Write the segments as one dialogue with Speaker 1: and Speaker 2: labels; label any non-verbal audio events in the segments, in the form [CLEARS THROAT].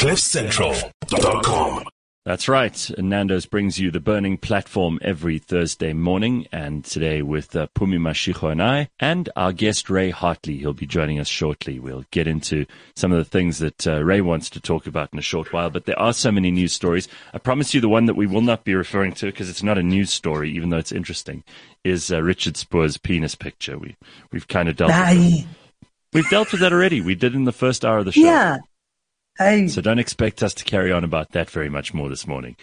Speaker 1: CliffCentral.com.
Speaker 2: That's right. Nando's brings you the burning platform every Thursday morning, and today with uh, Pumi Mashiko and I, and our guest Ray Hartley. He'll be joining us shortly. We'll get into some of the things that uh, Ray wants to talk about in a short while, but there are so many news stories. I promise you the one that we will not be referring to, because it's not a news story, even though it's interesting, is uh, Richard Spoor's penis picture. We, we've kind of dealt with it. We've dealt with that already. We did in the first hour of the show.
Speaker 3: Yeah. Hey.
Speaker 2: So don't expect us to carry on about that very much more this morning.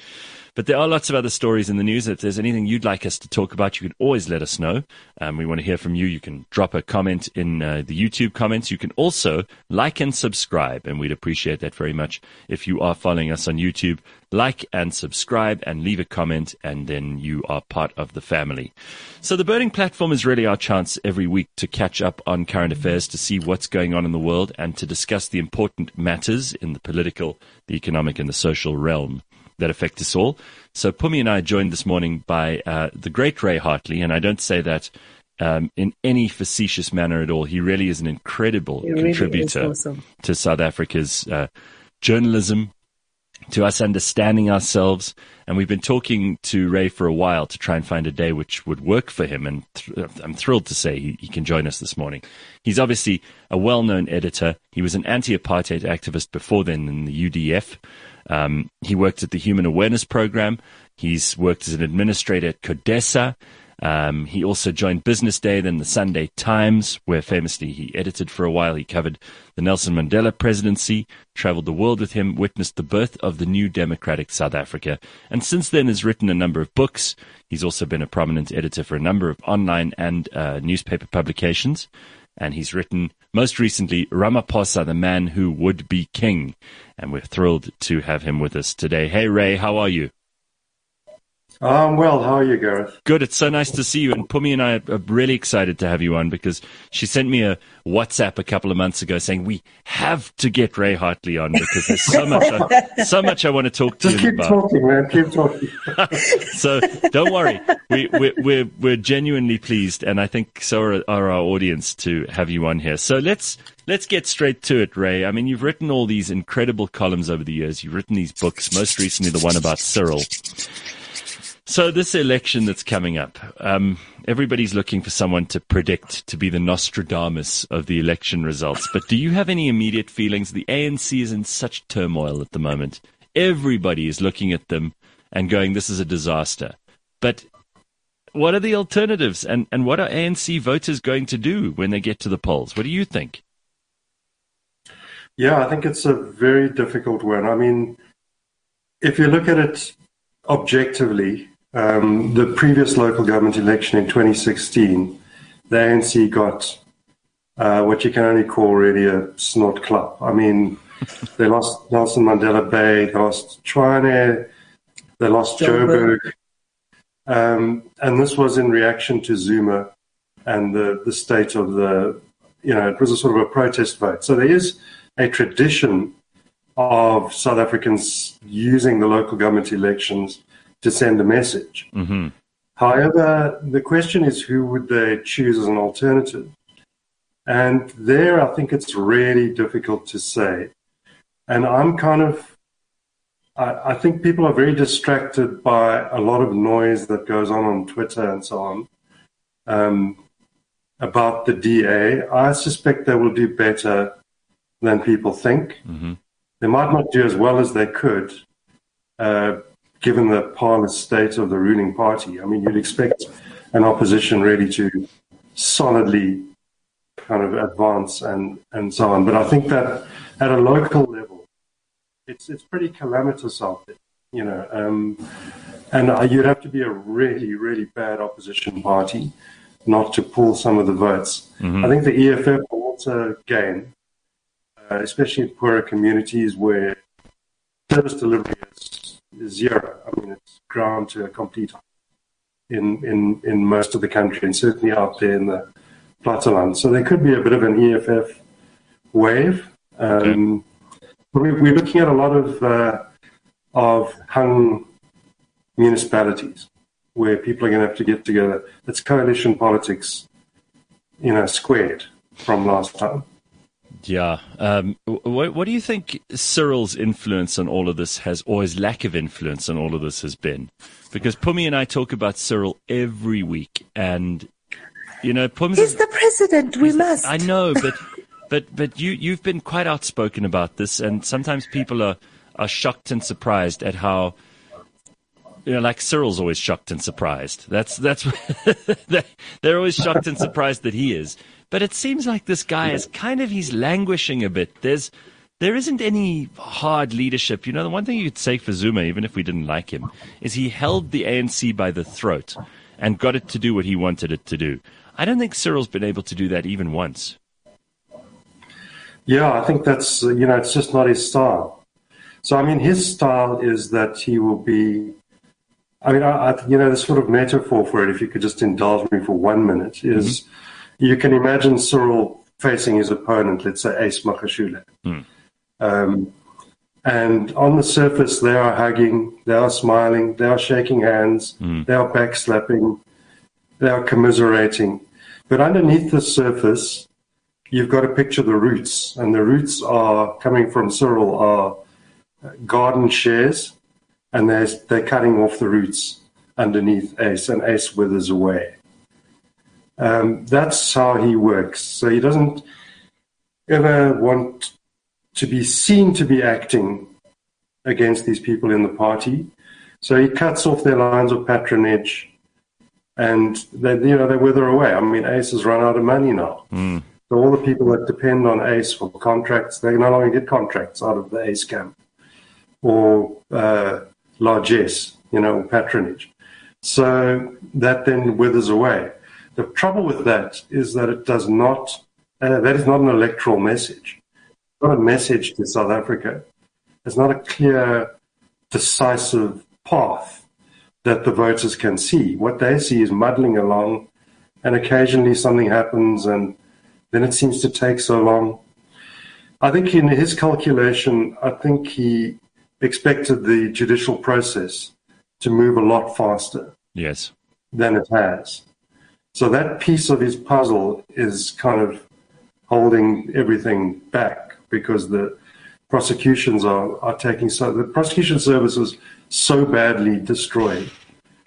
Speaker 2: But there are lots of other stories in the news. If there's anything you'd like us to talk about, you can always let us know. Um, we want to hear from you. You can drop a comment in uh, the YouTube comments. You can also like and subscribe, and we'd appreciate that very much if you are following us on YouTube. Like and subscribe and leave a comment, and then you are part of the family. So the Burning Platform is really our chance every week to catch up on current affairs, to see what's going on in the world, and to discuss the important matters in the political, the economic, and the social realm that affect us all. So Pumi and I are joined this morning by uh, the great Ray Hartley, and I don't say that um, in any facetious manner at all. He really is an incredible
Speaker 3: really
Speaker 2: contributor
Speaker 3: awesome.
Speaker 2: to South Africa's uh, journalism, to us understanding ourselves. And we've been talking to Ray for a while to try and find a day which would work for him. And th- I'm thrilled to say he, he can join us this morning. He's obviously a well known editor. He was an anti apartheid activist before then in the UDF. Um, he worked at the Human Awareness Program. He's worked as an administrator at Codesa. Um, he also joined Business Day, then the Sunday Times, where famously he edited for a while. He covered the Nelson Mandela presidency, traveled the world with him, witnessed the birth of the new democratic South Africa, and since then has written a number of books. He's also been a prominent editor for a number of online and uh, newspaper publications. And he's written most recently Ramaphosa, the man who would be king. And we're thrilled to have him with us today. Hey, Ray, how are you?
Speaker 4: Um, well, how are you, Gareth?
Speaker 2: Good. It's so nice to see you. And Pumi and I are really excited to have you on because she sent me a WhatsApp a couple of months ago saying we have to get Ray Hartley on because there's so much, I, [LAUGHS] so much I want to talk to
Speaker 4: Just
Speaker 2: you
Speaker 4: keep
Speaker 2: about.
Speaker 4: talking, man. Keep talking. [LAUGHS]
Speaker 2: So don't worry. We, we, we're, we're genuinely pleased. And I think so are, are our audience to have you on here. So let's, let's get straight to it, Ray. I mean, you've written all these incredible columns over the years. You've written these books, most recently the one about Cyril. So this election that's coming up, um, everybody's looking for someone to predict to be the Nostradamus of the election results. But do you have any immediate feelings? The ANC is in such turmoil at the moment. Everybody is looking at them and going, "This is a disaster." But what are the alternatives, and and what are ANC voters going to do when they get to the polls? What do you think?
Speaker 4: Yeah, I think it's a very difficult one. I mean, if you look at it objectively, um, the previous local government election in 2016, the ANC got uh, what you can only call really a snot club. I mean, they lost Nelson Mandela Bay, they lost Tshwane, they lost
Speaker 3: Joburg.
Speaker 4: Joburg. Um, and this was in reaction to Zuma and the, the state of the, you know, it was a sort of a protest vote. So there is a tradition of South Africans using the local government elections to send a message.
Speaker 2: Mm-hmm.
Speaker 4: However, the question is who would they choose as an alternative? And there, I think it's really difficult to say. And I'm kind of, I, I think people are very distracted by a lot of noise that goes on on Twitter and so on um, about the DA. I suspect they will do better than people think.
Speaker 2: Mm-hmm.
Speaker 4: They might not do as well as they could, uh, given the parlous state of the ruling party. I mean, you'd expect an opposition really to solidly kind of advance and, and so on. But I think that at a local level, it's it's pretty calamitous out there, you know. Um, and uh, you'd have to be a really, really bad opposition party not to pull some of the votes.
Speaker 2: Mhm.
Speaker 4: I think the EFF will also gain, uh, especially in poorer communities where service delivery is zero. I mean, it's ground to a complete halt in, in, in most of the country and certainly out there in the Platteland. So there could be a bit of an EFF wave. Um, we, we're looking at a lot of, uh, of hung municipalities where people are going to have to get together. It's coalition politics, you know, squared from last time.
Speaker 2: Yeah. Um, what, what do you think Cyril's influence on all of this has, or his lack of influence on all of this has been? Because Pumi and I talk about Cyril every week, and you know, Pum's
Speaker 1: he's the president. We must.
Speaker 2: I know, but but but you you've been quite outspoken about this, and sometimes people are are shocked and surprised at how. You know, like Cyril's always shocked and surprised. That's that's [LAUGHS] they're always shocked and surprised that he is. But it seems like this guy is kind of he's languishing a bit. There's there isn't any hard leadership. You know, the one thing you could say for Zuma, even if we didn't like him, is he held the ANC by the throat and got it to do what he wanted it to do. I don't think Cyril's been able to do that even once.
Speaker 4: Yeah, I think that's, you know, it's just not his style. So, I mean, his style is that he will be, I mean, I, I, you know, the sort of metaphor for it, if you could just indulge me for one minute, is mm-hmm. you can imagine Cyril facing his opponent, let's say Ace Magashule. Mm. Um, and on the surface, they are hugging, they are smiling, they are shaking hands, mm. they are backslapping, they are commiserating. But underneath the surface, you've got to picture the roots, and the roots are coming from Cyril are garden shares, and they're, they're cutting off the roots underneath Ace, and Ace withers away. Um, that's how he works. So he doesn't ever want to be seen to be acting against these people in the party. So he cuts off their lines of patronage and they you know they wither away. I mean, Ace has run out of money now. Mm. So all the people that depend on Ace for contracts, they no longer get contracts out of the Ace camp or uh, largesse, you know, patronage. So that then withers away. The trouble with that is that it does not. Uh, that is not an electoral message. It's not a message to South Africa. It's not a clear, decisive path that the voters can see. What they see is muddling along, and occasionally something happens, and then it seems to take so long. I think in his calculation, I think he expected the judicial process to move a lot faster.
Speaker 2: Yes.
Speaker 4: Than it has. So that piece of his puzzle is kind of holding everything back because the prosecutions are, are taking so the prosecution service is so badly destroyed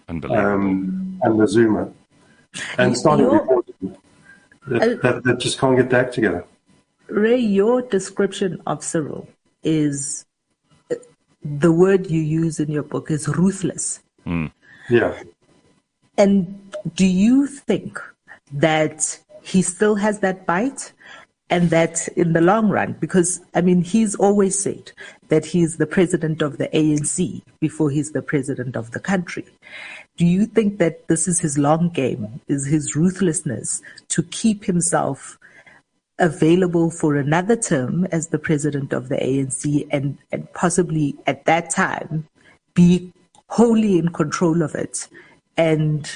Speaker 4: um, under Zuma and starting reporting that, uh, that, that just can't get back together.
Speaker 1: Ray, your description of Cyril is the word you use in your book is ruthless.
Speaker 4: Mm. Yeah.
Speaker 1: And do you think that he still has that bite? and that in the long run, because I mean, he's always said that he's the president of the ANC before he's the president of the country. Do you think that this is his long game, is his ruthlessness to keep himself available for another term as the president of the ANC and, and possibly at that time be wholly in control of it and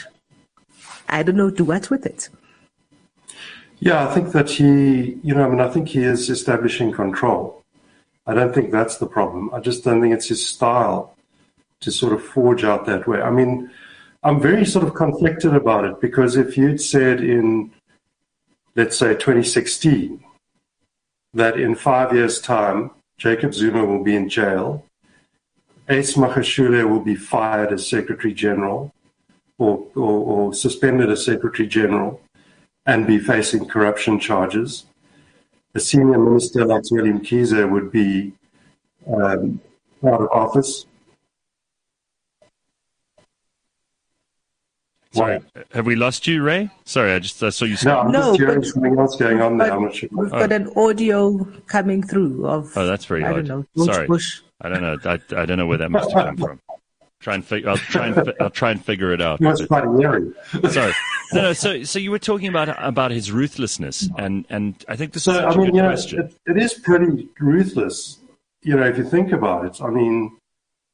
Speaker 1: I don't know, do what with it?
Speaker 4: Yeah, I think that he, you know, I mean, I think he is establishing control. I don't think that's the problem. I just don't think it's his style to sort of forge out that way. I mean, I'm very sort of conflicted about it because if you'd said in, let's say, 2016, that in five years' time, Jacob Zuma will be in jail, Ace Magashule will be fired as Secretary General or, or, or suspended as Secretary General, and be facing corruption charges. A senior minister like William Mkhize would be um, out of office.
Speaker 2: Sorry, have we lost you, Ray? Sorry, I just I saw you.
Speaker 4: No, I'm no, just hearing something else going on there.
Speaker 1: I'm not sure. We've got oh. an audio coming through of.
Speaker 2: Oh, that's very
Speaker 1: I
Speaker 2: odd.
Speaker 1: Don't know,
Speaker 2: Sorry,
Speaker 1: Bush.
Speaker 2: I don't know. I, I don't know where that must have come from. Try and figure. I'll try and I'll try and figure it out.
Speaker 4: No, it's quite
Speaker 2: Sorry. No, no. So, so you were talking about about his ruthlessness, and and I think this
Speaker 4: so,
Speaker 2: is
Speaker 4: I
Speaker 2: mean,
Speaker 4: a good
Speaker 2: question.
Speaker 4: Know, it, it is pretty ruthless, you know, if you think about it. I mean,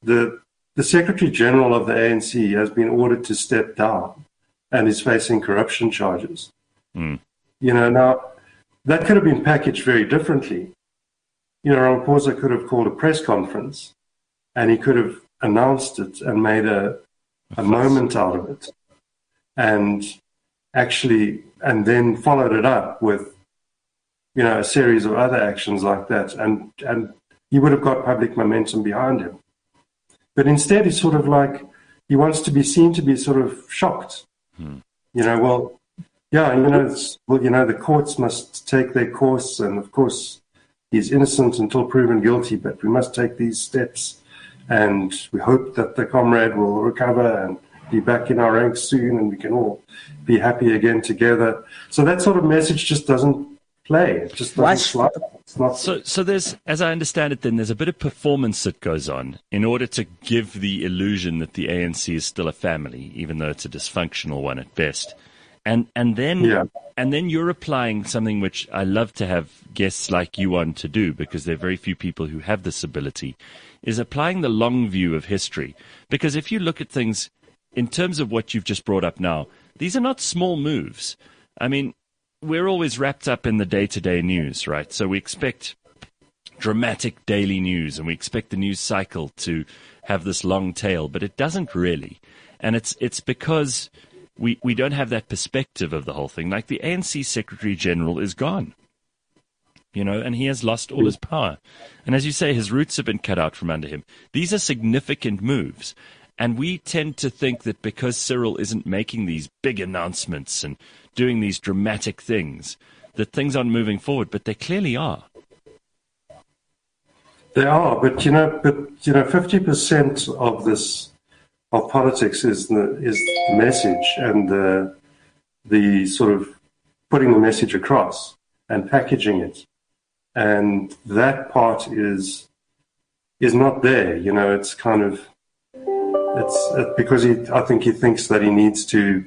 Speaker 4: the the Secretary General of the ANC has been ordered to step down, and is facing corruption charges. Mm. You know, now that could have been packaged very differently. You know, Ramaphosa could have called a press conference, and he could have announced it and made a, a moment out of it. And actually, and then followed it up with you know, a series of other actions like that, and and he would have got public momentum behind him. But instead, he's sort of like he wants to be seen to be sort of shocked. Hmm. You know, well, yeah, you know, well, you know, the courts must take their course, and of course, he's innocent until proven guilty. But we must take these steps, and we hope that the comrade will recover and be back in our ranks soon, and we can all be happy again together. So that sort of message just doesn't play. It just doesn't
Speaker 2: not... So, so there's, as I understand it, then there's a bit of performance that goes on in order to give the illusion that the ANC is still a family, even though it's a dysfunctional one at best. And and then yeah. and then you're applying something which I love to have guests like you on to do because there are very few people who have this ability, is applying the long view of history. Because if you look at things in terms of what you've just brought up now, these are not small moves. I mean, we're always wrapped up in the day to day news, right? So we expect dramatic daily news and we expect the news cycle to have this long tail, but it doesn't really. And it's, it's because we, we don't have that perspective of the whole thing. Like the ANC Secretary General is gone, you know, and he has lost all his power. And as you say, his roots have been cut out from under him. These are significant moves. And we tend to think that because Cyril isn't making these big announcements and doing these dramatic things, that things aren't moving forward, but they clearly are.
Speaker 4: They are, but you know, but you know, fifty percent of this of politics is the is the message and the the sort of putting the message across and packaging it, and that part is is not there. You know, it's kind of it's it, because he, I think he thinks that he needs to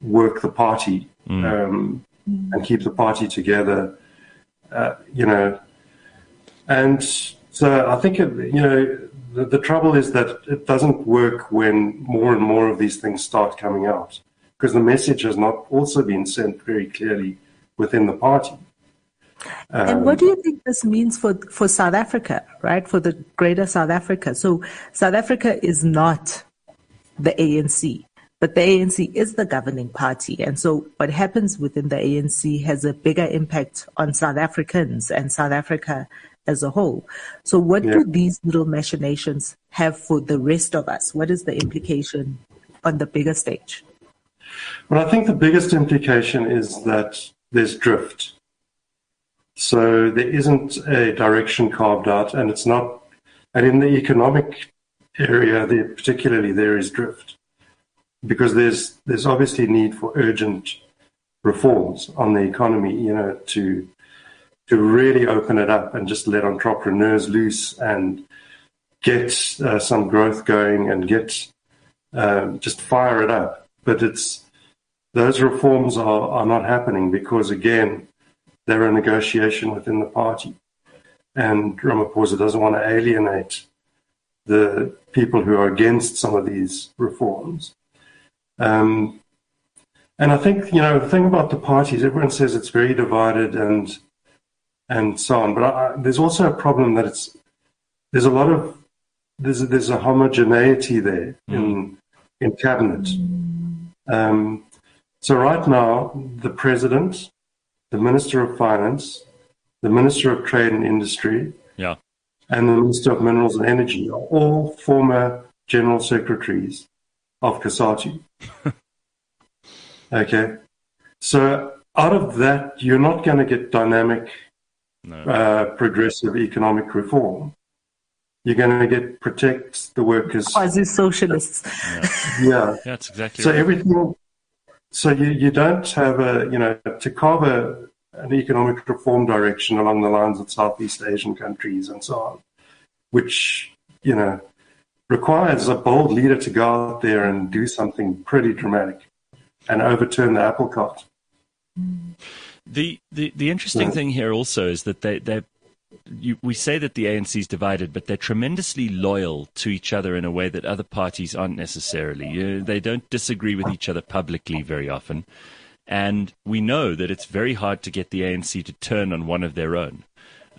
Speaker 4: work the party mm. um, and keep the party together. Uh, you know, and so I think it, you know the, the trouble is that it doesn't work when more and more of these things start coming out because the message has not also been sent very clearly within the party.
Speaker 1: Um, and what do you think this means for, for South Africa, right? For the greater South Africa. So South Africa is not the ANC, but the ANC is the governing party. And so what happens within the ANC has a bigger impact on South Africans and South Africa as a whole. So what yeah. do these little machinations have for the rest of us? What is the implication on the bigger stage?
Speaker 4: Well, I think the biggest implication is that there's drift. So there isn't a direction carved out, and it's not. And in the economic area, there, particularly, there is drift because there's there's obviously need for urgent reforms on the economy. You know, to to really open it up and just let entrepreneurs loose and get uh, some growth going and get um, just fire it up. But it's those reforms are, are not happening because again they're a negotiation within the party. And Ramaphosa doesn't want to alienate the people who are against some of these reforms. Um, and I think, you know, the thing about the parties, everyone says it's very divided and and so on. But I, there's also a problem that it's there's a lot of there's a, there's a homogeneity there mm. in in cabinet. Um, so right now, the president the Minister of Finance, the Minister of Trade and Industry,
Speaker 2: yeah.
Speaker 4: and the Minister of Minerals and Energy are all former General Secretaries of COSATU. [LAUGHS] okay. So out of that, you're not going to get dynamic, no. uh, progressive economic reform. You're going to get protect the workers.
Speaker 1: Quasi socialists.
Speaker 4: Yeah. yeah.
Speaker 2: That's exactly
Speaker 4: so
Speaker 2: right.
Speaker 4: everything so you, you don't have a, you know, to carve a, an economic reform direction along the lines of Southeast Asian countries and so on, which, you know, requires a bold leader to go out there and do something pretty dramatic and overturn the apple cart.
Speaker 2: The, the, the interesting yeah. thing here also is that they, they you, we say that the ANC is divided, but they're tremendously loyal to each other in a way that other parties aren't necessarily. Uh, they don't disagree with each other publicly very often. And we know that it's very hard to get the ANC to turn on one of their own.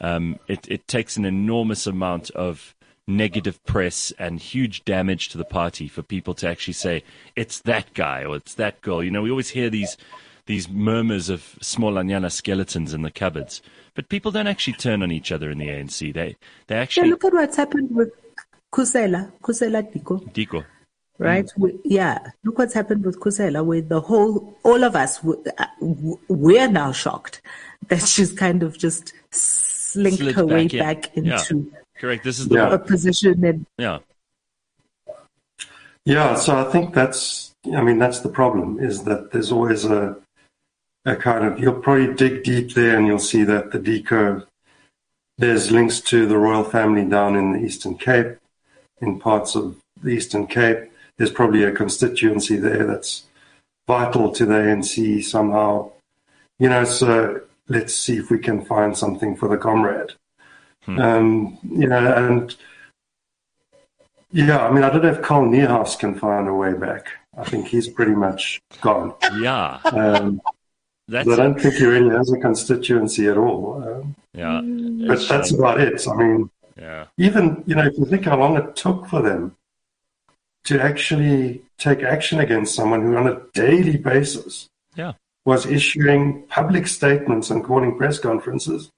Speaker 2: Um, it, it takes an enormous amount of negative press and huge damage to the party for people to actually say, it's that guy or it's that girl. You know, we always hear these these murmurs of small Anyana skeletons in the cupboards. But people don't actually turn on each other in the ANC. They they actually
Speaker 1: yeah, look at what's happened with Khusela, Khusela Diko.
Speaker 2: Diko.
Speaker 1: Right? Mm. We, yeah. Look what's happened with Khusela, where the whole, all of us, uh, we're now shocked that she's kind of just slinked Slid her back way in. back into
Speaker 2: yeah. correct. This is the
Speaker 1: yeah. position and
Speaker 2: yeah.
Speaker 4: Yeah, so I think that's I mean that's the problem is that there's always a a kind of you'll probably dig deep there and you'll see that the Diko there's links to the royal family down in the Eastern Cape, in parts of the Eastern Cape. There's probably a constituency there that's vital to the ANC somehow. You know, so let's see if we can find something for the comrade. Hmm. Um, you know, and yeah, I mean, I don't know if Carl Niehaus can find a way back. I think he's pretty much gone.
Speaker 2: Yeah.
Speaker 4: Um, I don't think he really has a constituency at all. Um,
Speaker 2: yeah.
Speaker 4: But that's about it. I mean,
Speaker 2: yeah.
Speaker 4: even, you know, if you think how long it took for them to actually take action against someone who on a daily basis
Speaker 2: yeah.
Speaker 4: was issuing public statements and calling press conferences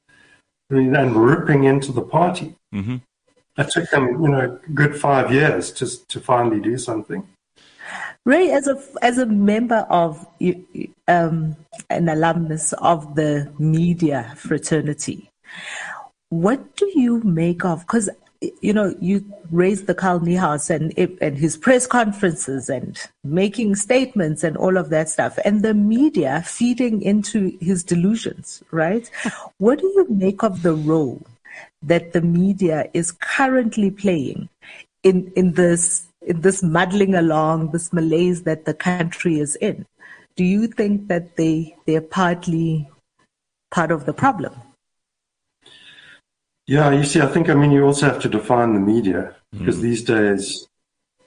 Speaker 4: and ripping into the party.
Speaker 2: Mm-hmm.
Speaker 4: It took them, you know, good five years to to finally do something.
Speaker 1: Ray, as a as a member of um, an alumnus of the media fraternity, what do you make of? Because you know, you raised the Carl Niehaus and and his press conferences and making statements and all of that stuff, and the media feeding into his delusions, right? [LAUGHS] what do you make of the role that the media is currently playing in in this this muddling along, this malaise that the country is in? Do you think that they they're partly part of the problem?
Speaker 4: Yeah, you see, I think, I mean, you also have to define the media because mm. these days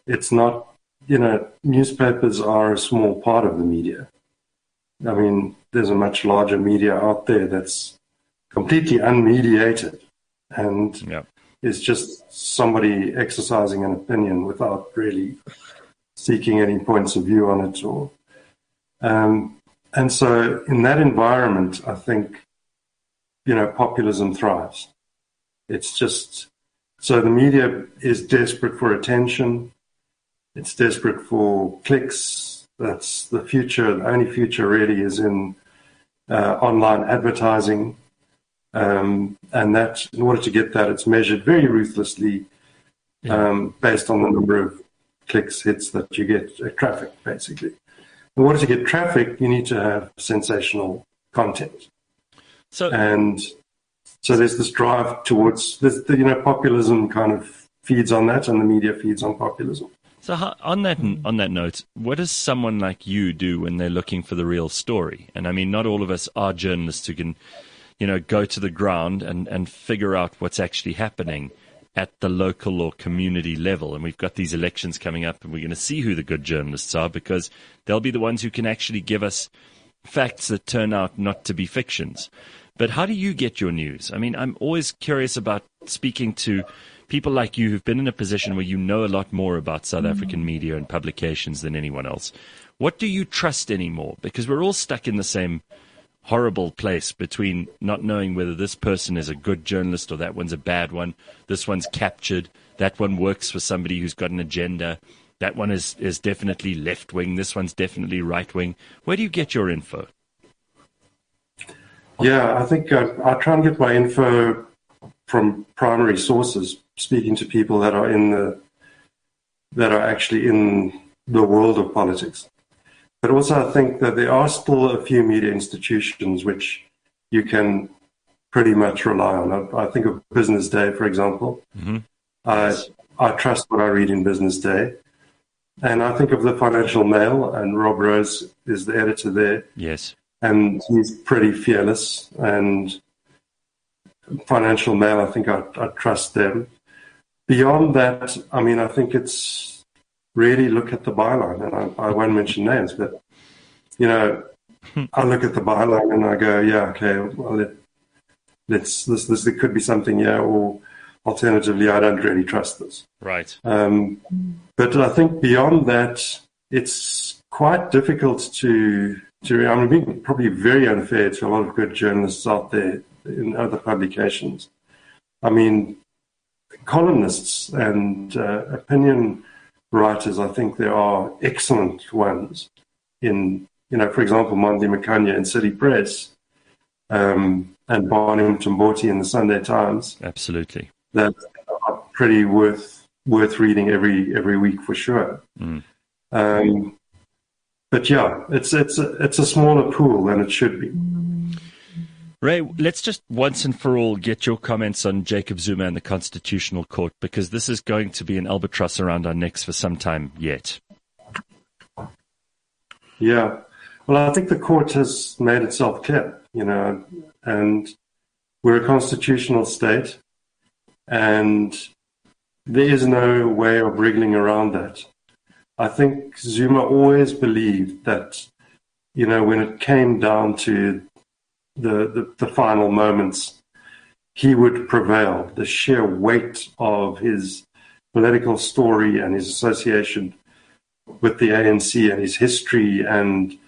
Speaker 4: it's not, you know, newspapers are a small part of the media. I mean, there's a much larger media out there that's completely unmediated and
Speaker 2: yep.
Speaker 4: Is just somebody exercising an opinion without really seeking any points of view on it or um, and so in that environment i think you know populism thrives it's just so the media is desperate for attention. It's desperate for clicks. That's the future. The only future really is in uh, online advertising. Um, and that, in order to get that, it's measured very ruthlessly um, based on the number of clicks, hits that you get, uh, traffic, basically. In order to get traffic, you need to have sensational content.
Speaker 2: So,
Speaker 4: and so there's this drive towards this, you know, populism kind of feeds on that, and the media feeds on populism.
Speaker 2: So on that on that note, what does someone like you do when they're looking for the real story? And I mean, not all of us are journalists who can, you know, go to the ground and and figure out what's actually happening at the local or community level. And we've got these elections coming up, and we're going to see who the good journalists are because they'll be the ones who can actually give us facts that turn out not to be fictions. But how do you get your news? I mean, I'm always curious about speaking to people like you who've been in a position where you know a lot more about South mm-hmm. African media and publications than anyone else. What do you trust anymore? Because we're all stuck in the same horrible place between not knowing whether this person is a good journalist or that one's a bad one. This one's captured. That one works for somebody who's got an agenda. That one is, is definitely left wing. This one's definitely right wing. Where do you get your info?
Speaker 4: Yeah, I think I, I try and get my info from primary sources, speaking to people that are in the that are actually in the world of politics. But also, I think that there are still a few media institutions which you can pretty much rely on. I, I think of Business Day, for example.
Speaker 2: Mm-hmm.
Speaker 4: I I trust what I read in Business Day, and I think of the Financial Mail, and Rob Rose is the editor there.
Speaker 2: Yes,
Speaker 4: and he's pretty fearless. And Financial Mail, I think I, I trust them. Beyond that, I mean, I think it's really look at the byline, and I, I won't mention names, but you know, I look at the byline and I go, yeah, okay, well, let, let's this this there could be something here, or alternatively, I don't really trust this.
Speaker 2: Right.
Speaker 4: Um, but I think beyond that, it's quite difficult to to I'm being probably very unfair to a lot of good journalists out there in other publications. I mean, columnists and uh, opinion writers, I think there are excellent ones in, you know, for example, Mondli Makhanya in City Press um, and Barney Mthombothi in the Sunday Times.
Speaker 2: Absolutely.
Speaker 4: That are pretty worth worth reading every every week for sure. Mm. Um, but yeah, it's it's a, it's a smaller pool than it should be.
Speaker 2: Ray, let's just once and for all get your comments on Jacob Zuma and the Constitutional Court because this is going to be an albatross around our necks for some time yet.
Speaker 4: Yeah. Well, I think the court has made itself clear, you know, and we're a constitutional state, and there is no way of wriggling around that. I think Zuma always believed that, you know, when it came down to the, the, the final moments, he would prevail. The sheer weight of his political story and his association with the ANC and his history and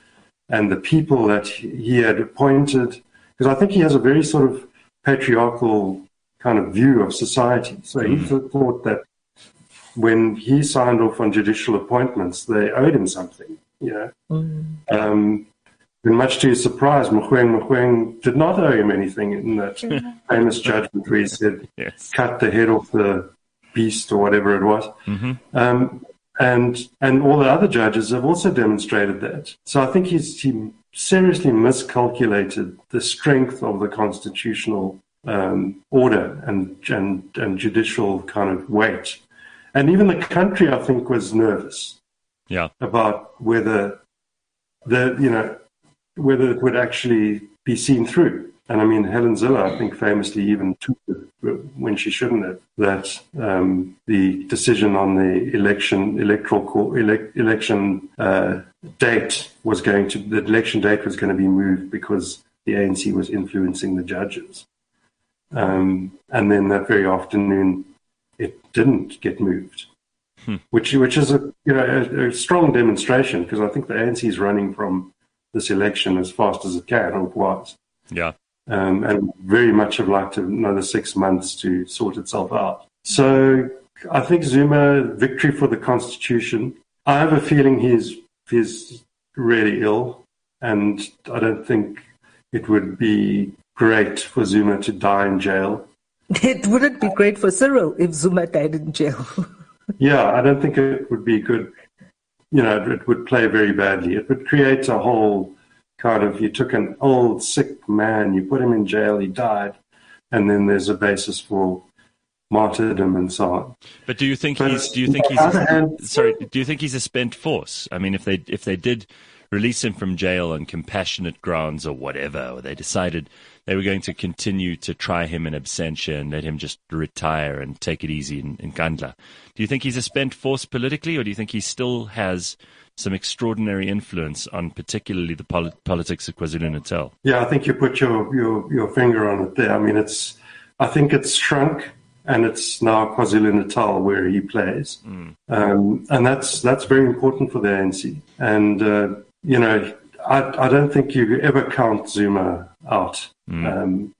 Speaker 4: and the people that he had appointed, because I think he has a very sort of patriarchal kind of view of society. So he mm. thought that when he signed off on judicial appointments, they owed him something. You know, mm. um, and much to his surprise, Mogoeng Mogoeng did not owe him anything in that famous judgment where he said, yes. "Cut the head off the beast" or whatever it was. Mm-hmm. Um, and and all the other judges have also demonstrated that. So I think he's he seriously miscalculated the strength of the constitutional um, order and, and and judicial kind of weight, and even the country I think was nervous.
Speaker 2: Yeah.
Speaker 4: About whether the you know whether it would actually be seen through. And I mean, Helen Zille, I think, famously even tweeted when she shouldn't have that um, the decision on the election electoral elect, election uh, date was going to the election date was going to be moved because the ANC was influencing the judges. Um, and then that very afternoon, it didn't get moved, hmm. which which is a you know a, a strong demonstration because I think the ANC is running from this election as fast as it can, or it was.
Speaker 2: Yeah.
Speaker 4: Um, and very much have liked another six months to sort itself out. So I think Zuma, victory for the Constitution. I have a feeling he's he's really ill, and I don't think it would be great for Zuma to die in jail. [LAUGHS]
Speaker 1: It wouldn't be great for Cyril if Zuma died in jail. [LAUGHS]
Speaker 4: yeah, I don't think it would be good you know, it would play very badly. It would create a whole kind of you took an old sick man, you put him in jail, he died, and then there's a basis for martyrdom and so on.
Speaker 2: But do you think but he's? Do you think he's? hand, sorry, do you think he's a spent force? I mean, if they if they did release him from jail on compassionate grounds or whatever, or they decided they were going to continue to try him in absentia and let him just retire and take it easy in, in Nkandla. Do you think he's a spent force politically, or do you think he still has some extraordinary influence on particularly the pol- politics of KwaZulu Natal?
Speaker 4: Yeah, I think you put your, your, your finger on it there. I mean, it's I think it's shrunk and it's now KwaZulu Natal where he plays, mm. um, and that's that's very important for the ANC. And uh, you know, I, I don't think you ever count Zuma out. Mm. Um,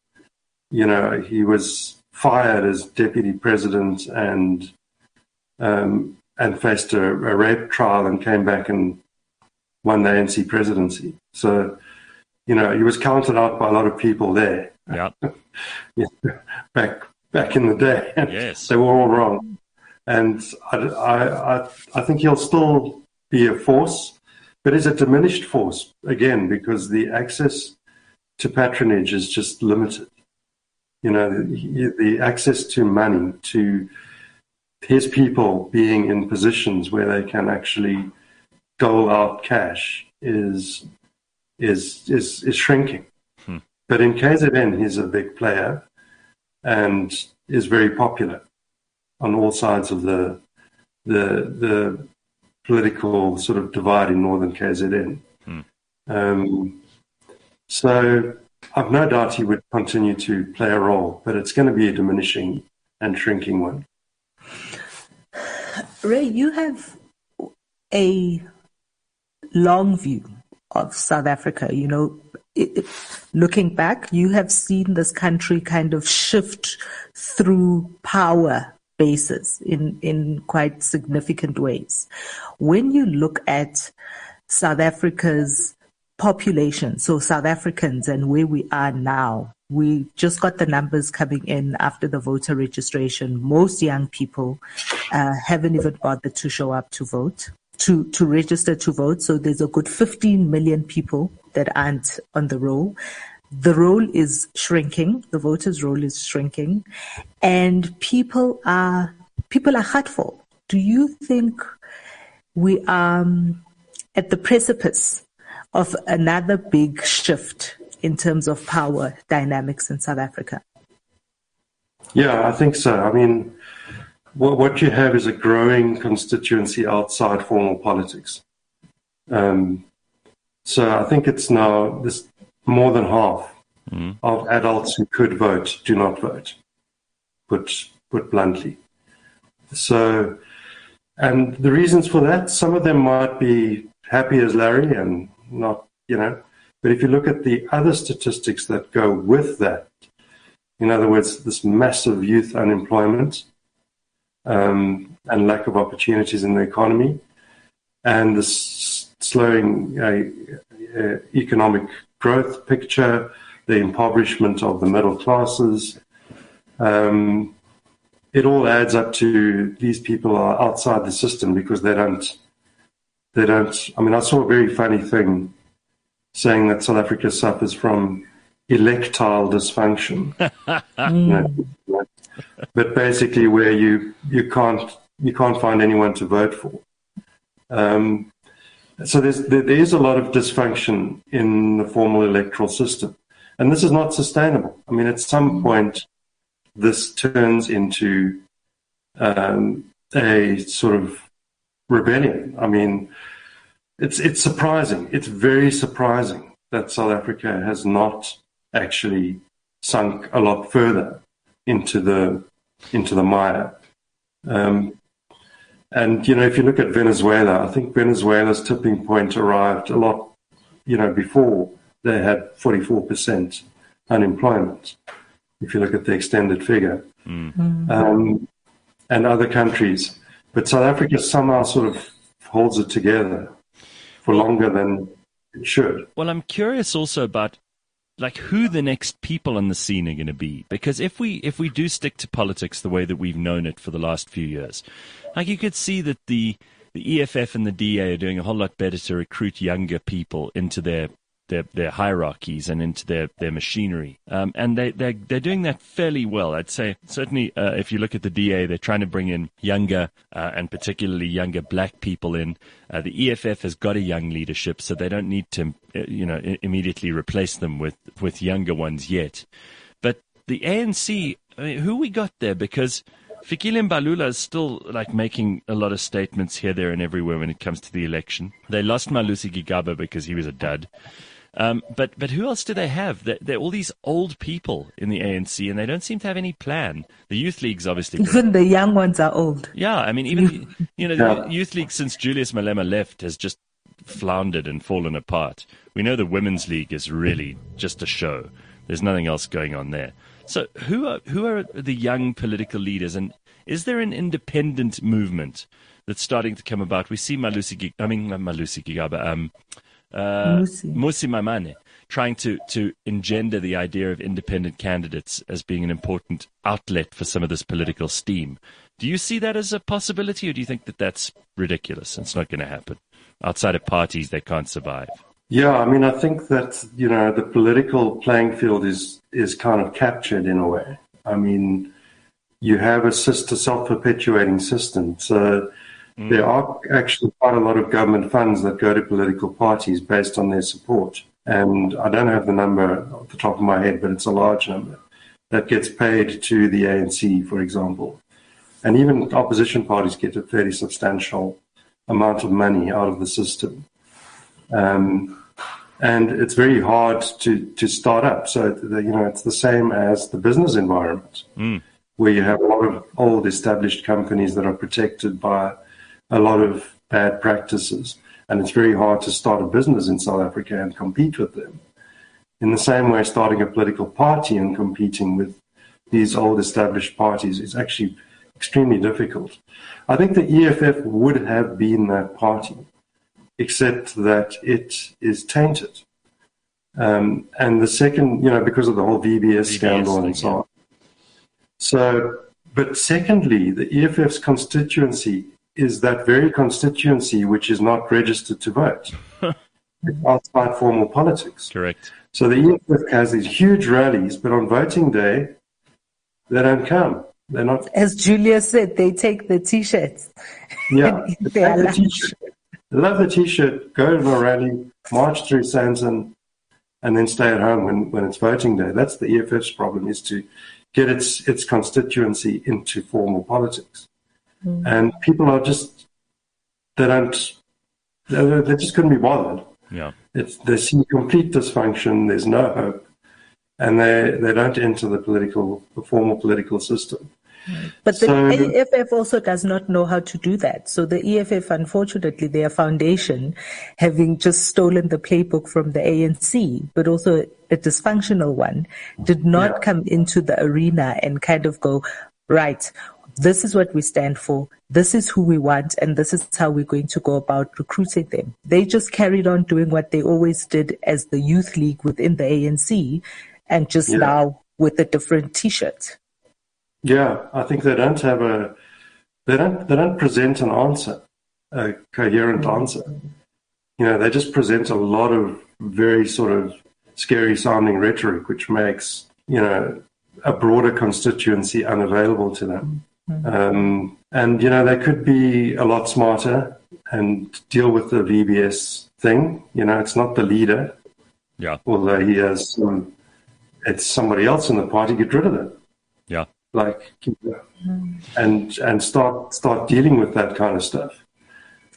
Speaker 4: you know, he was fired as deputy president and um, and faced a, a, rape trial and came back and won the ANC presidency. So, you know, he was counted out by a lot of people there.
Speaker 2: Yeah. [LAUGHS]
Speaker 4: yeah back back in the day.
Speaker 2: Yes. [LAUGHS]
Speaker 4: they were all wrong. And I, I, I, I think he'll still be a force, but is a diminished force again because the access to patronage is just limited. You know, the, the access to money, to his people being in positions where they can actually dole out cash is is is, is shrinking. Hmm. But in KZN, he's a big player and is very popular on all sides of the the the political sort of divide in northern KZN. Hmm. Um, so I've no doubt he would continue to play a role, but it's going to be a diminishing and shrinking one.
Speaker 1: Ray, you have a long view of South Africa. You know, it, it, looking back, you have seen this country kind of shift through power bases in, in quite significant ways. When you look at South Africa's population, so South Africans and where we are now, we just got the numbers coming in after the voter registration. Most young people uh, haven't even bothered to show up to vote, to, to register to vote. So there's a good 15 million people that aren't on the roll. The roll is shrinking. The voters' roll is shrinking, and people are people are hurtful. Do you think we are um, at the precipice of another big shift in terms of power dynamics in South Africa?
Speaker 4: Yeah, I think so. I mean, what, what you have is a growing constituency outside formal politics. Um, so I think it's now this more than half mm. of adults who could vote do not vote. Put put bluntly. So, and the reasons for that, some of them might be happy as Larry and not, you know, but if you look at the other statistics that go with that, in other words, this massive youth unemployment um, and lack of opportunities in the economy, and this slowing uh, uh, economic growth picture, the impoverishment of the middle classes, um, it all adds up to these people are outside the system because they don't. They don't. I mean, I saw a very funny thing saying that South Africa suffers from electile dysfunction. [LAUGHS] you know, but basically, where you you can't you can't find anyone to vote for. Um, so there's there, there is a lot of dysfunction in the formal electoral system, and this is not sustainable. I mean, at some point, this turns into um, a sort of rebellion. I mean, it's it's surprising. It's very surprising that South Africa has not actually sunk a lot further into the into the mire. Um, and you know, if you look at Venezuela, I think Venezuela's tipping point arrived a lot, you know, before they had 44% unemployment. If you look at the extended figure, mm. um, and other countries, but South Africa somehow sort of holds it together for longer than it should.
Speaker 2: Well, I'm curious also about like who the next people on the scene are going to be because if we if we do stick to politics the way that we've known it for the last few years like you could see that the the EFF and the DA are doing a whole lot better to recruit younger people into their their, their hierarchies and into their, their machinery. Um, and they, they're, they're doing that fairly well. I'd say certainly uh, if you look at the DA, they're trying to bring in younger uh, and particularly younger black people in. Uh, the EFF has got a young leadership, so they don't need to, uh, you know, immediately replace them with, with younger ones yet. But the ANC, I mean, who we got there? Because Fikile Mbalula is still like making a lot of statements here, there, and everywhere when it comes to the election. They lost Malusi Gigaba because he was a dud. Um, but but who else do they have? They're, they're, all these old people in the ANC, and they don't seem to have any plan. The youth leagues, obviously,
Speaker 1: even the young ones are old.
Speaker 2: Yeah, I mean, even you know, the youth league since Julius Malema left has just floundered and fallen apart. We know the women's league is really just a show. There's nothing else going on there. So who are who are the young political leaders, and is there an independent movement that's starting to come about? We see Malusi, I mean Malusi Gigaba, um, uh, Mmusi. Mmusi Maimane trying to, to engender the idea of independent candidates as being an important outlet for some of this political steam. Do you see that as a possibility, or do you think that that's ridiculous and it's not going to happen? Outside of parties, they can't survive.
Speaker 4: Yeah, I mean, I think that you know the political playing field is is kind of captured in a way. I mean, you have a sister self-perpetuating system, so Mm. There are actually quite a lot of government funds that go to political parties based on their support. And I don't have the number off the top of my head, but it's a large number that gets paid to the ANC, for example. And even opposition parties get a fairly substantial amount of money out of the system. Um, and it's very hard to, to start up. So, the, you know, it's the same as the business environment, mm. where you have a lot of old established companies that are protected by a lot of bad practices. and it's very hard to start a business in South Africa and compete with them. In the same way, starting a political party and competing with these old established parties is actually extremely difficult. I think the EFF would have been that party, except that it is tainted. Um, and the second, you know, because of the whole VBS, VBS scandal thing, and so on. So, but secondly, the EFF's constituency is that very constituency which is not registered to vote. [LAUGHS] it's outside formal politics.
Speaker 2: Correct.
Speaker 4: So the EFF has these huge rallies, but on voting day, they don't come. They're not.
Speaker 1: As Julia said, they take the t-shirts.
Speaker 4: Yeah, [LAUGHS] they take the t-shirt. Love the t-shirt. Go to the rally, march through Sandton, and then stay at home when, when it's voting day. That's the EFF's problem: is to get its its constituency into formal politics. Mm. And people are just they don't they, they just couldn't be bothered.
Speaker 2: Yeah,
Speaker 4: it's they see complete dysfunction. There's no hope, and they they don't enter the political the formal political system.
Speaker 1: But the so, EFF also does not know how to do that. So the EFF, unfortunately, their foundation, having just stolen the playbook from the ANC, but also a dysfunctional one, did not yeah. come into the arena and kind of go, right, this is what we stand for, this is who we want, and this is how we're going to go about recruiting them. They just carried on doing what they always did as the youth league within the ANC and just yeah. now with a different t-shirt.
Speaker 4: Yeah, I think they don't have a they don't they don't present an answer, a coherent mm-hmm. answer. You know, they just present a lot of very sort of scary sounding rhetoric, which makes you know a broader constituency unavailable to them. Mm-hmm. Um, and you know, they could be a lot smarter and deal with the VBS thing. You know, it's not the leader.
Speaker 2: Yeah.
Speaker 4: Although he has, um, it's somebody else in the party. Get rid of it.
Speaker 2: Yeah
Speaker 4: like and and start start dealing with that kind of stuff.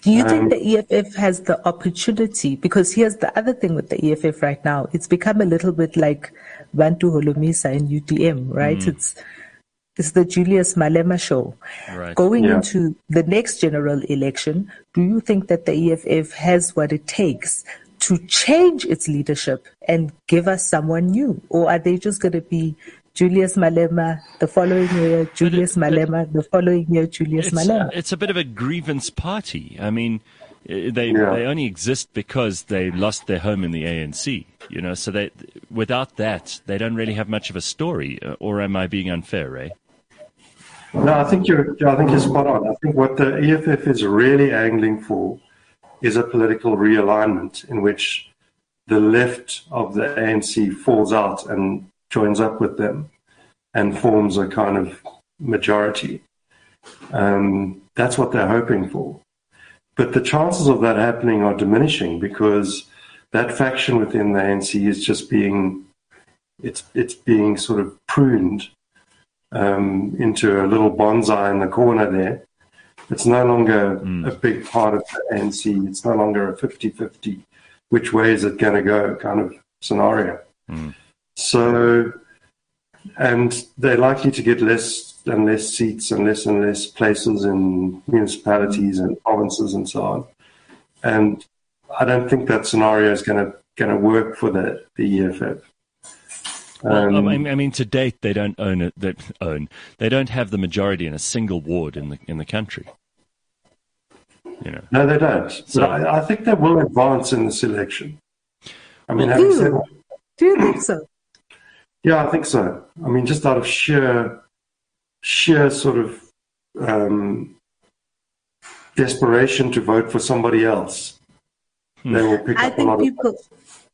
Speaker 1: Do you um, think the EFF has the opportunity? Because here's the other thing with the EFF right now: it's become a little bit like Bantu Holomisa in UDM, right? Mm. It's it's the Julius Malema show.
Speaker 2: Right.
Speaker 1: Going yeah. into the next general election, do you think that the EFF has what it takes to change its leadership and give us someone new, or are they just going to be Julius Malema, the following year, Julius it, Malema, the following year, Julius
Speaker 2: it's,
Speaker 1: Malema.
Speaker 2: It's a bit of a grievance party. I mean, eh, they yeah. they only exist because they lost their home in the ANC. You know, so they without that, they don't really have much of a story. Uh, or am I being unfair, Ray?
Speaker 4: No, I think you're. I think you're spot on. I think what the EFF is really angling for is a political realignment in which the left of the ANC falls out and joins up with them and forms a kind of majority. Um, that's what they're hoping for. But the chances of that happening are diminishing because that faction within the ANC is just being it's it's being sort of pruned um, into a little bonsai in the corner there. It's no longer mm. a big part of the ANC. It's no longer a 50-50 which way is it going to go kind of scenario. Mm. So, and they're likely to get less and less seats and less and less places in municipalities and provinces and so on. And I don't think that scenario is going to going to work for the the EFF.
Speaker 2: Um, well, I mean, to date, they don't own it. They own. They don't have the majority in a single ward in the in the country. You know.
Speaker 4: No, they don't. So, but I, I, think they will advance in this election. I mean,
Speaker 1: well, do, said, do you think so?
Speaker 4: Yeah, I think so. I mean, just out of sheer, sheer sort of um, desperation to vote for somebody else, hmm. they will pick I up
Speaker 1: think
Speaker 4: a lot
Speaker 1: people,
Speaker 4: of.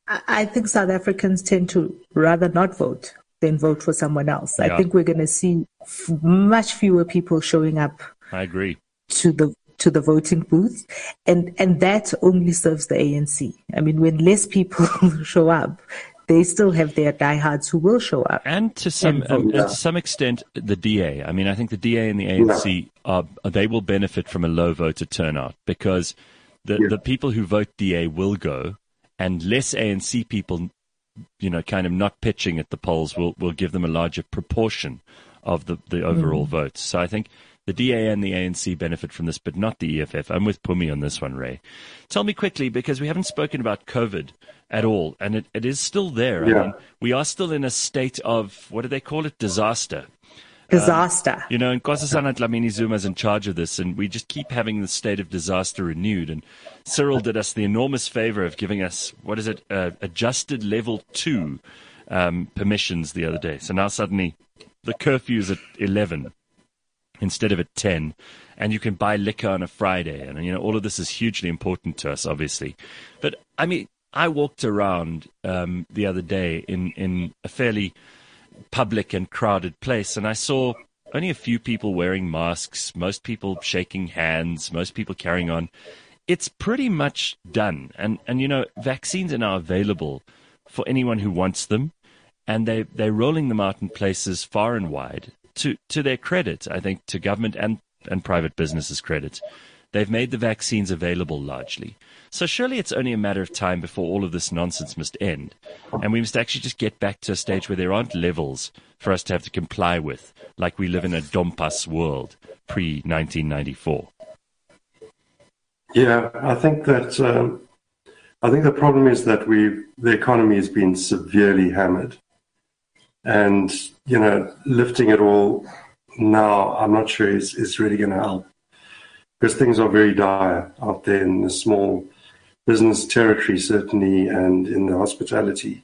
Speaker 1: I think South Africans tend to rather not vote than vote for someone else. Yeah. I think we're going to see f- much fewer people showing up.
Speaker 2: I agree.
Speaker 1: To the to the voting booth, and and that only serves the ANC. I mean, when less people [LAUGHS] show up, they still have their diehards who will show up.
Speaker 2: And to some and um, to some extent, the DA. I mean, I think the DA and the ANC are they will benefit from a low voter turnout because the yeah. the people who vote DA will go, and less ANC people, you know, kind of not pitching at the polls will will give them a larger proportion of the the overall mm. votes. So I think The DA and the ANC benefit from this, but not the EFF. I'm with Pumi on this one, Ray. Tell me quickly, because we haven't spoken about COVID at all, and it, it is still there.
Speaker 4: Yeah.
Speaker 2: I mean, we are still in a state of, what do they call it? Disaster.
Speaker 1: Disaster.
Speaker 2: Um, you know, and Nkosazana Dlamini Zuma is in charge of this, and we just keep having the state of disaster renewed. And Cyril did us the enormous favor of giving us, what is it, uh, adjusted level two um, permissions the other day. So now suddenly the curfew is at 11 instead of at 10, and you can buy liquor on a Friday. And, you know, all of this is hugely important to us, obviously. But, I mean, I walked around um, the other day in, in a fairly public and crowded place, and I saw only a few people wearing masks, most people shaking hands, most people carrying on. It's pretty much done. And, and you know, vaccines are now available for anyone who wants them, and they, they're rolling them out in places far and wide. To, to their credit, I think, to government and, and private businesses' credit, they've made the vaccines available largely. So surely it's only a matter of time before all of this nonsense must end. And we must actually just get back to a stage where there aren't levels for us to have to comply with, like we live in a Dompas world pre 1994.
Speaker 4: Yeah, I think that um, I think the problem is that we the economy has been severely hammered, and you know lifting it all now I'm not sure is is really going to help because things are very dire out there in the small business territory certainly, and in the hospitality,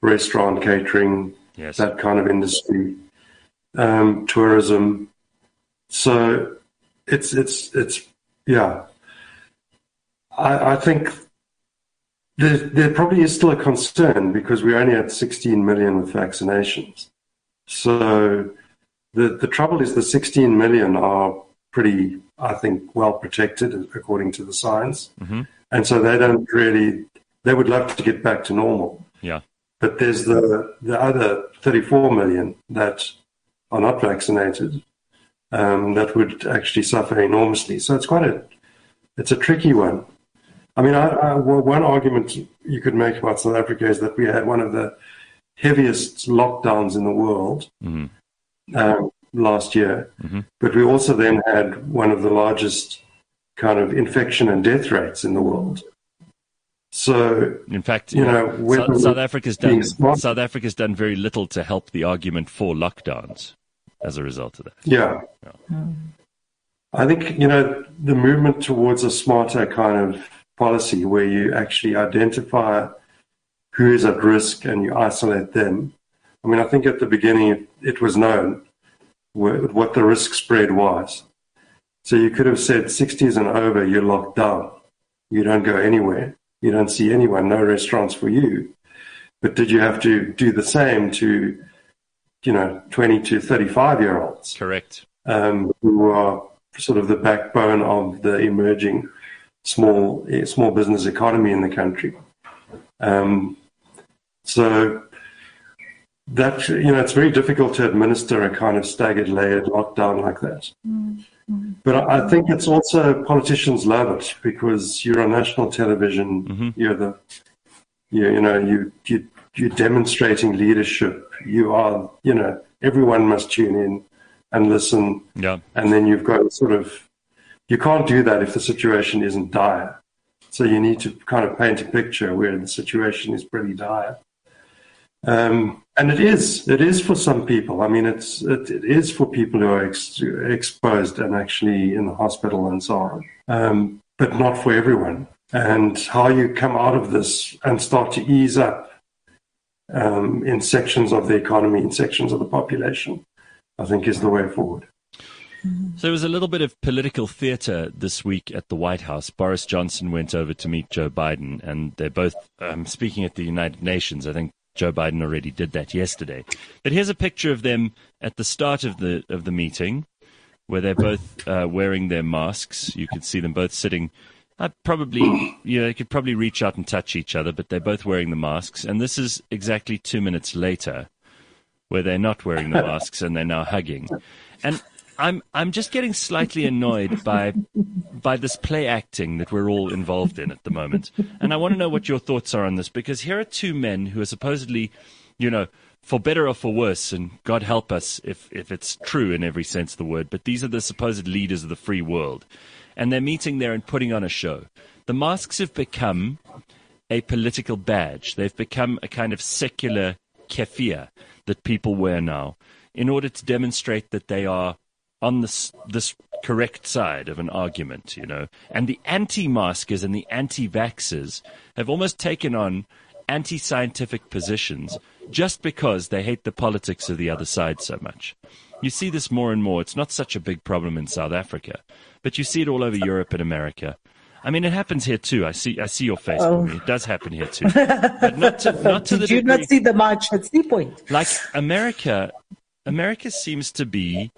Speaker 4: restaurant, catering,
Speaker 2: Yes.
Speaker 4: that kind of industry, um, tourism. So it's it's it's yeah. I, I think there, there probably is still a concern because we're only at 16 million with vaccinations. So the the trouble is the 16 million are pretty, I think, well protected according to the science,
Speaker 2: Mhm.
Speaker 4: And so they don't really. They would love to get back to normal.
Speaker 2: Yeah.
Speaker 4: But there's the, the other 34 million that are not vaccinated um, that would actually suffer enormously. So it's quite a, it's a tricky one. I mean, I, I, well, one argument you could make about South Africa is that we had one of the heaviest lockdowns in the world
Speaker 2: Mhm.
Speaker 4: um, last year,
Speaker 2: Mhm.
Speaker 4: but we also then had one of the largest kind of infection and death rates in the world. So
Speaker 2: In fact,
Speaker 4: You know,
Speaker 2: South, South Africa's done
Speaker 4: smart-
Speaker 2: South Africa's done very little to help the argument for lockdowns as a result of that.
Speaker 4: Yeah. Mm. I think, you know, the movement towards a smarter kind of policy where you actually identify who is at risk and you isolate them. I mean, I think at the beginning it, it was known what the risk spread was. So you could have said 60s and over, you're locked down. You don't go anywhere. You don't see anyone, no restaurants for you. But did you have to do the same to, you know, 20 to 35 year olds?
Speaker 2: Correct.
Speaker 4: um, who are sort of the backbone of the emerging small small business economy in the country. Um, so that you know, it's very difficult to administer a kind of staggered, layered lockdown like that. But I think it's also politicians love it because you're on national television.
Speaker 2: Mhm.
Speaker 4: You're the you, you know you you you're demonstrating leadership. You are you know everyone must tune in and listen
Speaker 2: Yeah.
Speaker 4: and then you've got sort of you can't do that if the situation isn't dire. So you need to kind of paint a picture where the situation is pretty dire. Um, and it is, it is for some people. I mean, it's it, it is for people who are ex- exposed and actually in the hospital and so on, um, but not for everyone. And how you come out of this and start to ease up um, in sections of the economy, in sections of the population, I think is the way forward.
Speaker 2: So there was a little bit of political theatre this week at the White House. Boris Johnson went over to meet Joe Biden, and they're both um, speaking at the United Nations. I think Joe Biden already did that yesterday. But here's a picture of them at the start of the of the meeting, where they're both uh, wearing their masks. You could see them both sitting. Uh, probably, you know, they could probably reach out and touch each other, but they're both wearing the masks. And this is exactly two minutes later, where they're not wearing the [LAUGHS] masks and they're now hugging. And I'm I'm just getting slightly annoyed by by this play acting that we're all involved in at the moment. And I want to know what your thoughts are on this because here are two men who are supposedly, you know, for better or for worse, and God help us if, if it's true in every sense of the word, but these are the supposed leaders of the free world. And they're meeting there and putting on a show. The masks have become a political badge. They've become a kind of secular keffiyeh that people wear now in order to demonstrate that they are on this, this correct side of an argument, you know. And the anti-maskers and the anti-vaxxers have almost taken on anti-scientific positions just because they hate the politics of the other side so much. You see this more and more. It's not such a big problem in South Africa, but you see it all over Europe and America. I mean, it happens here too. I see, I see your face. Oh. It does happen here too, but not to, not to [LAUGHS]
Speaker 1: Did
Speaker 2: the
Speaker 1: you
Speaker 2: degree,
Speaker 1: not see the march at Sea Point?
Speaker 2: Like America, America seems to be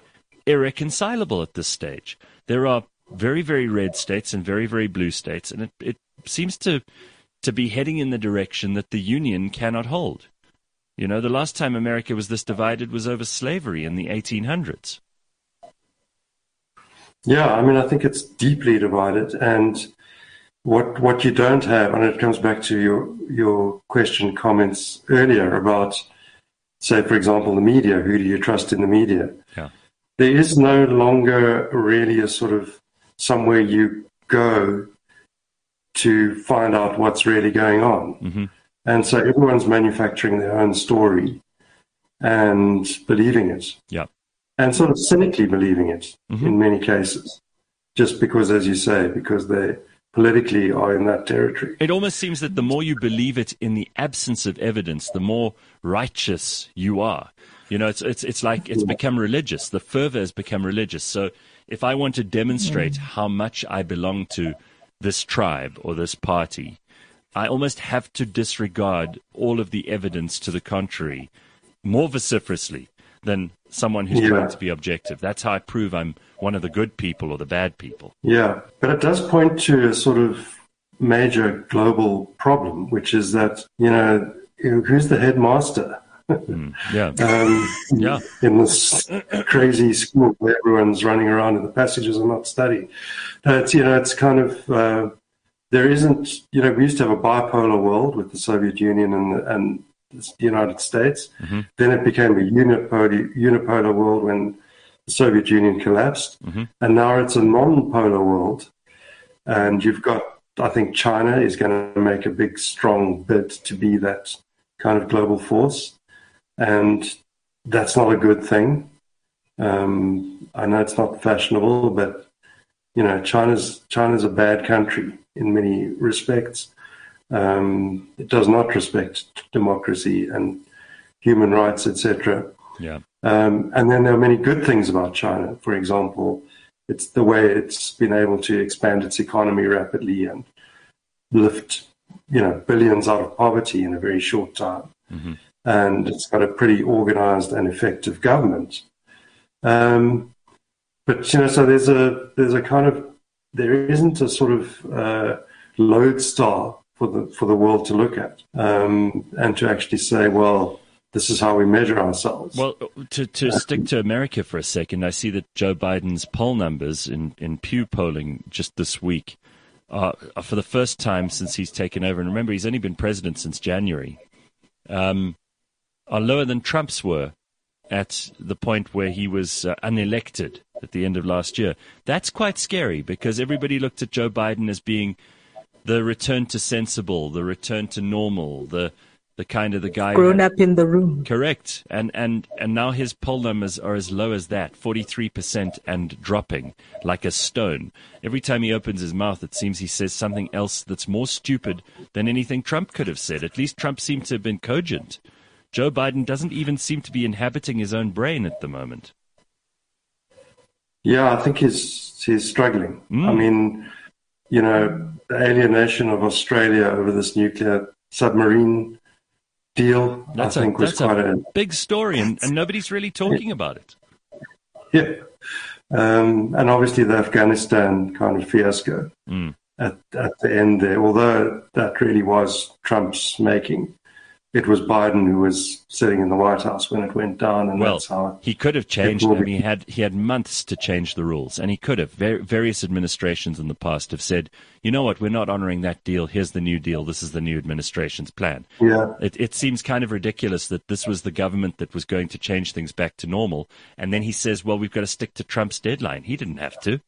Speaker 2: irreconcilable at this stage. There are very, very red states and very, very blue states, and it, it seems to to be heading in the direction that the Union cannot hold. You know, the last time America was this divided was over slavery in the 1800s.
Speaker 4: Yeah, I mean, I think it's deeply divided, and what what you don't have, and it comes back to your your question comments earlier about, say, for example, the media. Who do you trust in the media? There is no longer really a sort of somewhere you go to find out what's really going on.
Speaker 2: Mm-hmm.
Speaker 4: And so everyone's manufacturing their own story and believing it.
Speaker 2: Yeah.
Speaker 4: And sort of cynically believing it
Speaker 2: Mhm.
Speaker 4: in many cases. Just because, as you say, because they politically are in that territory.
Speaker 2: It almost seems that the more you believe it in the absence of evidence, the more righteous you are. You know, it's it's it's like it's become religious. The fervor has become religious. So if I want to demonstrate how much I belong to this tribe or this party, I almost have to disregard all of the evidence to the contrary more vociferously than someone who's
Speaker 4: Yeah.
Speaker 2: trying to be objective. That's how I prove I'm one of the good people or the bad people.
Speaker 4: Yeah. But it does point to a sort of major global problem, which is that, you know, who's the headmaster?
Speaker 2: Yeah. [LAUGHS]
Speaker 4: um,
Speaker 2: Yeah.
Speaker 4: in this crazy school where everyone's running around in the passages and not studying. Uh, it's you know it's kind of uh, there isn't you know we used to have a bipolar world with the Soviet Union and and the United States.
Speaker 2: Mhm.
Speaker 4: Then it became a unipolar unipolar world when the Soviet Union collapsed,
Speaker 2: Mhm.
Speaker 4: and now it's a non-polar world. And you've got I think China is going to make a big strong bid to be that kind of global force and that's not a good thing. Um, I know it's not fashionable, but you know, China's China's a bad country in many respects. Um, it does not respect democracy and human rights, etc.
Speaker 2: Yeah.
Speaker 4: Um, and then there are many good things about China. For example, it's the way it's been able to expand its economy rapidly and lift, you know, billions out of poverty in a very short time.
Speaker 2: Mhm.
Speaker 4: And it's got a pretty organized and effective government. Um, but you know, so there's a there's a kind of there isn't a sort of uh, lodestar for the for the world to look at um, and to actually say, well, this is how we measure ourselves.
Speaker 2: Well, to, to stick to America for a second, I see that Joe Biden's poll numbers in, in Pew polling just this week are, are for the first time since he's taken over. And remember, he's only been president since January. Um, are lower than Trump's were at the point where he was uh, unelected at the end of last year. That's quite scary because everybody looked at Joe Biden as being the return to sensible, the return to normal, the the kind of the guy
Speaker 1: Grown up in the room.
Speaker 2: Correct. And and and now his poll numbers are as low as that, 43% and dropping like a stone. Every time he opens his mouth it seems he says something else that's more stupid than anything Trump could have said. At least Trump seemed to have been cogent. Joe Biden doesn't even seem to be inhabiting his own brain at the moment.
Speaker 4: Yeah, I think he's he's struggling.
Speaker 2: Mm.
Speaker 4: I mean, you know, the alienation of Australia over this nuclear submarine deal,
Speaker 2: That's
Speaker 4: I think
Speaker 2: a
Speaker 4: was quite
Speaker 2: a
Speaker 4: a
Speaker 2: big story and, and nobody's really [LAUGHS] talking about it.
Speaker 4: yeah. Um, and obviously the Afghanistan kind of fiasco
Speaker 2: Mm.
Speaker 4: at at the end there, although that really was Trump's making. It was Biden who was sitting in the White House when it went down, and
Speaker 2: well,
Speaker 4: that's how
Speaker 2: he could have changed them. He had he had months to change the rules, and he could have. Var- various administrations in the past have said, "You know what? We're not honoring that deal. Here's the new deal. This is the new administration's plan."
Speaker 4: Yeah,
Speaker 2: it, it seems kind of ridiculous that this was the government that was going to change things back to normal, and then he says, "Well, we've got to stick to Trump's deadline." He didn't have to.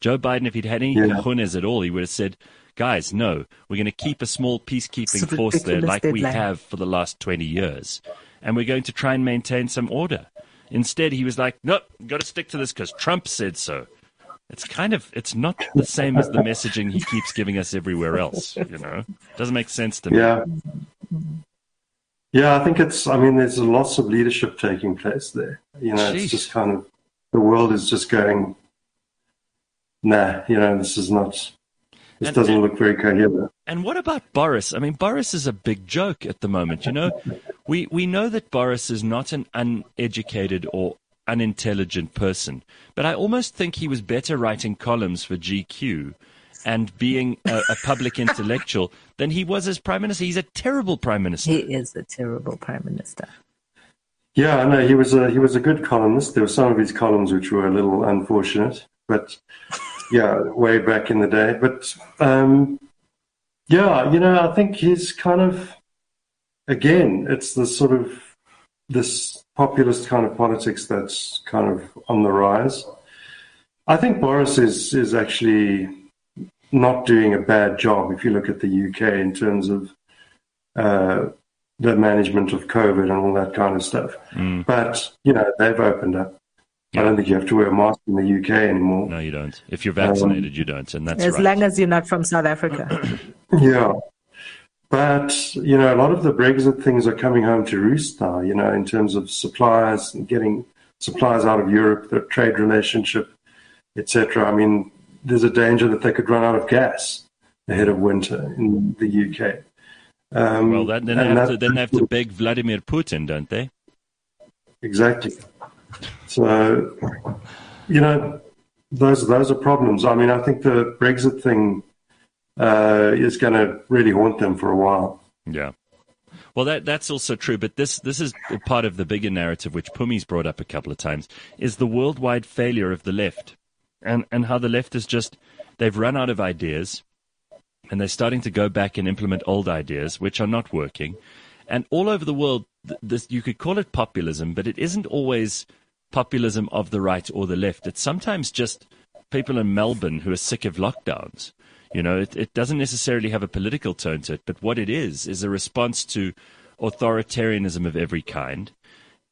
Speaker 2: Joe Biden, if he'd had any yeah. cojones at all, he would have said, guys, no, we're going to keep a small peacekeeping force there like deadline. we have for the last 20 years. And we're going to try and maintain some order. Instead, he was like, nope, got to stick to this because Trump said so. It's kind of, it's not the same as the messaging he keeps giving us everywhere else, you know? Doesn't make sense to me.
Speaker 4: Yeah. Yeah, I think it's, I mean, there's lots of leadership taking place there. You know, Jeez. it's just kind of, the world is just going, nah, you know, this is not, this and, doesn't look very coherent.
Speaker 2: And what about Boris? I mean, Boris is a big joke at the moment. You know, we we know that Boris is not an uneducated or unintelligent person, but I almost think he was better writing columns for GQ and being a, a public [LAUGHS] intellectual than he was as prime minister. He's a terrible prime minister.
Speaker 1: He is a terrible prime minister.
Speaker 4: Yeah, I know he was a he was a good columnist. There were some of his columns which were a little unfortunate, but yeah, way back in the day. But um, yeah, you know, I think he's kind of again, it's the sort of this populist kind of politics that's kind of on the rise. I think Boris is is actually not doing a bad job if you look at the UK in terms of uh, the management of COVID and all that kind of stuff. Mm. But you know, they've opened up. Yeah. I don't think you have to wear a mask in the UK anymore.
Speaker 2: No, you don't. If you're vaccinated, um, you don't, and that's
Speaker 1: as
Speaker 2: right.
Speaker 1: long as you're not from South Africa. [CLEARS THROAT]
Speaker 4: yeah, but you know, a lot of the Brexit things are coming home to roost now. You know, in terms of suppliers and getting supplies out of Europe, the trade relationship, etc. I mean, there's a danger that they could run out of gas ahead of winter in the UK.
Speaker 2: Um, well, that, then, they have, to, then they have to beg Vladimir Putin, don't they?
Speaker 4: Exactly. So, you know, those those are problems. I mean, I think the Brexit thing uh, is going to really haunt them for a while.
Speaker 2: Yeah. Well, that that's also true, but this this is part of the bigger narrative, which Pumi's brought up a couple of times, is the worldwide failure of the left, and and how the left is just they've run out of ideas, and they're starting to go back and implement old ideas which are not working, and all over the world, this you could call it populism, but it isn't always populism of the right or the left. It's sometimes just people in Melbourne who are sick of lockdowns. You know, it, it doesn't necessarily have a political tone to it, but what it is is a response to authoritarianism of every kind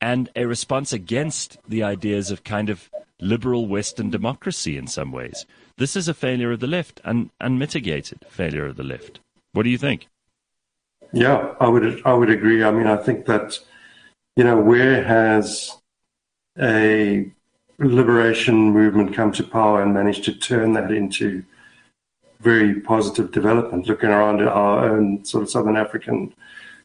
Speaker 2: and a response against the ideas of kind of liberal Western democracy in some ways. This is a failure of the left, un, unmitigated failure of the left. What do you think?
Speaker 4: Yeah, I would I would agree. I mean, I think that you know where has a liberation movement come to power and managed to turn that into very positive development. Looking around at our own sort of Southern African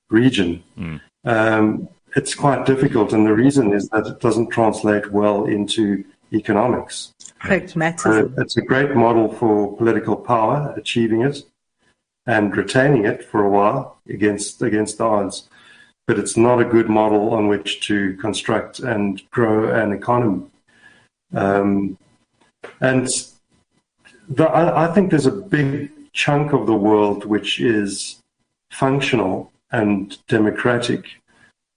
Speaker 4: region, mm. um, it's quite difficult, and the reason is that it doesn't translate well into economics.
Speaker 1: Pragmatism.
Speaker 4: Uh, it's a great model for political power, achieving it and retaining it for a while against against the odds but it's not a good model on which to construct and grow an economy. Um, and the, I, I, think there's a big chunk of the world which is functional and democratic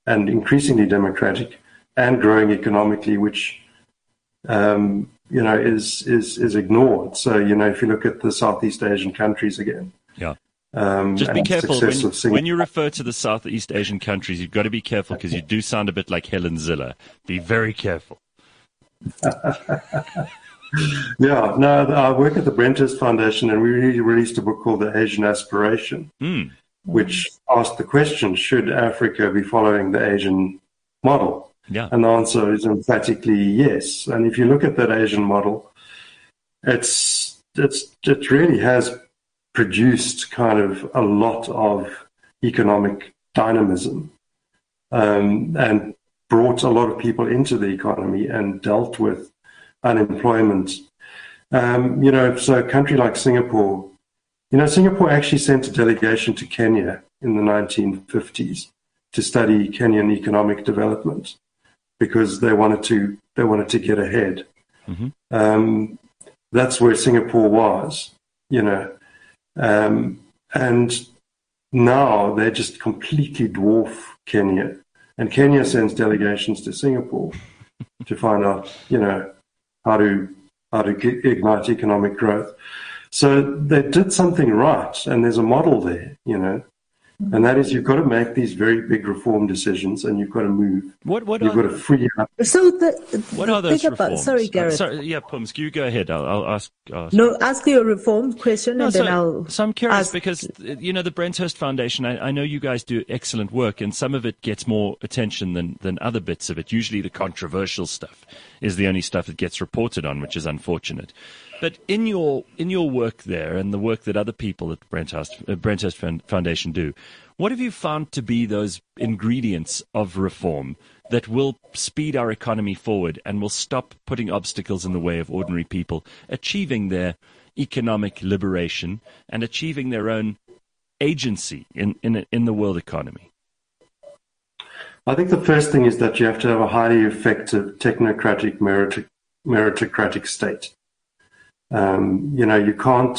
Speaker 4: and increasingly democratic and growing economically, which um, you know is is is ignored. So you know if you look at the Southeast Asian countries again,
Speaker 2: yeah, um, Just be careful when, when, you refer to the Southeast Asian countries. You've got to be careful because you do sound a bit like Helen Zille. Be very careful. [LAUGHS]
Speaker 4: yeah, no, I work at the Brenthurst Foundation, and we released a book called The Asian Aspiration,
Speaker 2: mm.
Speaker 4: which asked the question: Should Africa be following the Asian model?
Speaker 2: Yeah,
Speaker 4: and the answer is emphatically yes. And if you look at that Asian model, it's it's it really has produced kind of a lot of economic dynamism um, and brought a lot of people into the economy and dealt with unemployment. Um, you know, so a country like Singapore, you know, Singapore actually sent a delegation to Kenya in the 1950s to study Kenyan economic development because they wanted to they wanted to get ahead. Mm-hmm. Um, that's where Singapore was, you know, um, and now they just completely dwarf Kenya, and Kenya sends delegations to Singapore to find out, you know, how to how to ignite economic growth. So they did something right, and there's a model there, you know. And that is, you've got to make these very big reform decisions, and you've got to move.
Speaker 2: What? What?
Speaker 4: You've got to free up.
Speaker 1: So the,
Speaker 2: what are those
Speaker 1: about,
Speaker 2: reforms?
Speaker 1: Sorry, Gareth.
Speaker 2: Uh, sorry, yeah, Pums, you go ahead. I'll, I'll ask, ask,
Speaker 1: No, ask your reform question,
Speaker 2: no,
Speaker 1: and
Speaker 2: so,
Speaker 1: then I'll.
Speaker 2: So I'm curious
Speaker 1: ask.
Speaker 2: because you know the Brenthurst Foundation. I, I, know you guys do excellent work, and some of it gets more attention than than other bits of it. Usually, the controversial stuff is the only stuff that gets reported on, which is unfortunate. But in your in your work there and the work that other people at Brenthurst, uh, Foundation do, what have you found to be those ingredients of reform that will speed our economy forward and will stop putting obstacles in the way of ordinary people achieving their economic liberation and achieving their own agency in, in, in the world economy?
Speaker 4: I think the first thing is that you have to have a highly effective technocratic meritocratic state. Um, you know, you can't,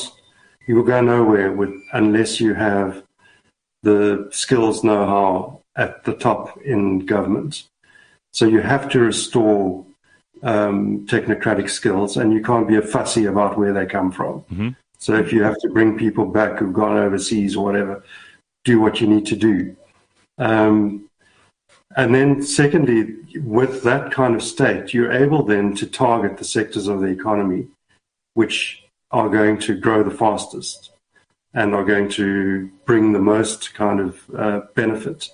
Speaker 4: you will go nowhere with, unless you have the skills know-how at the top in government. So you have to restore um, technocratic skills, and you can't be a fussy about where they come from. Mm-hmm. So if you have to bring people back who've gone overseas or whatever, do what you need to do. Um, and then, secondly, with that kind of state, you're able then to target the sectors of the economy which are going to grow the fastest and are going to bring the most kind of uh, benefit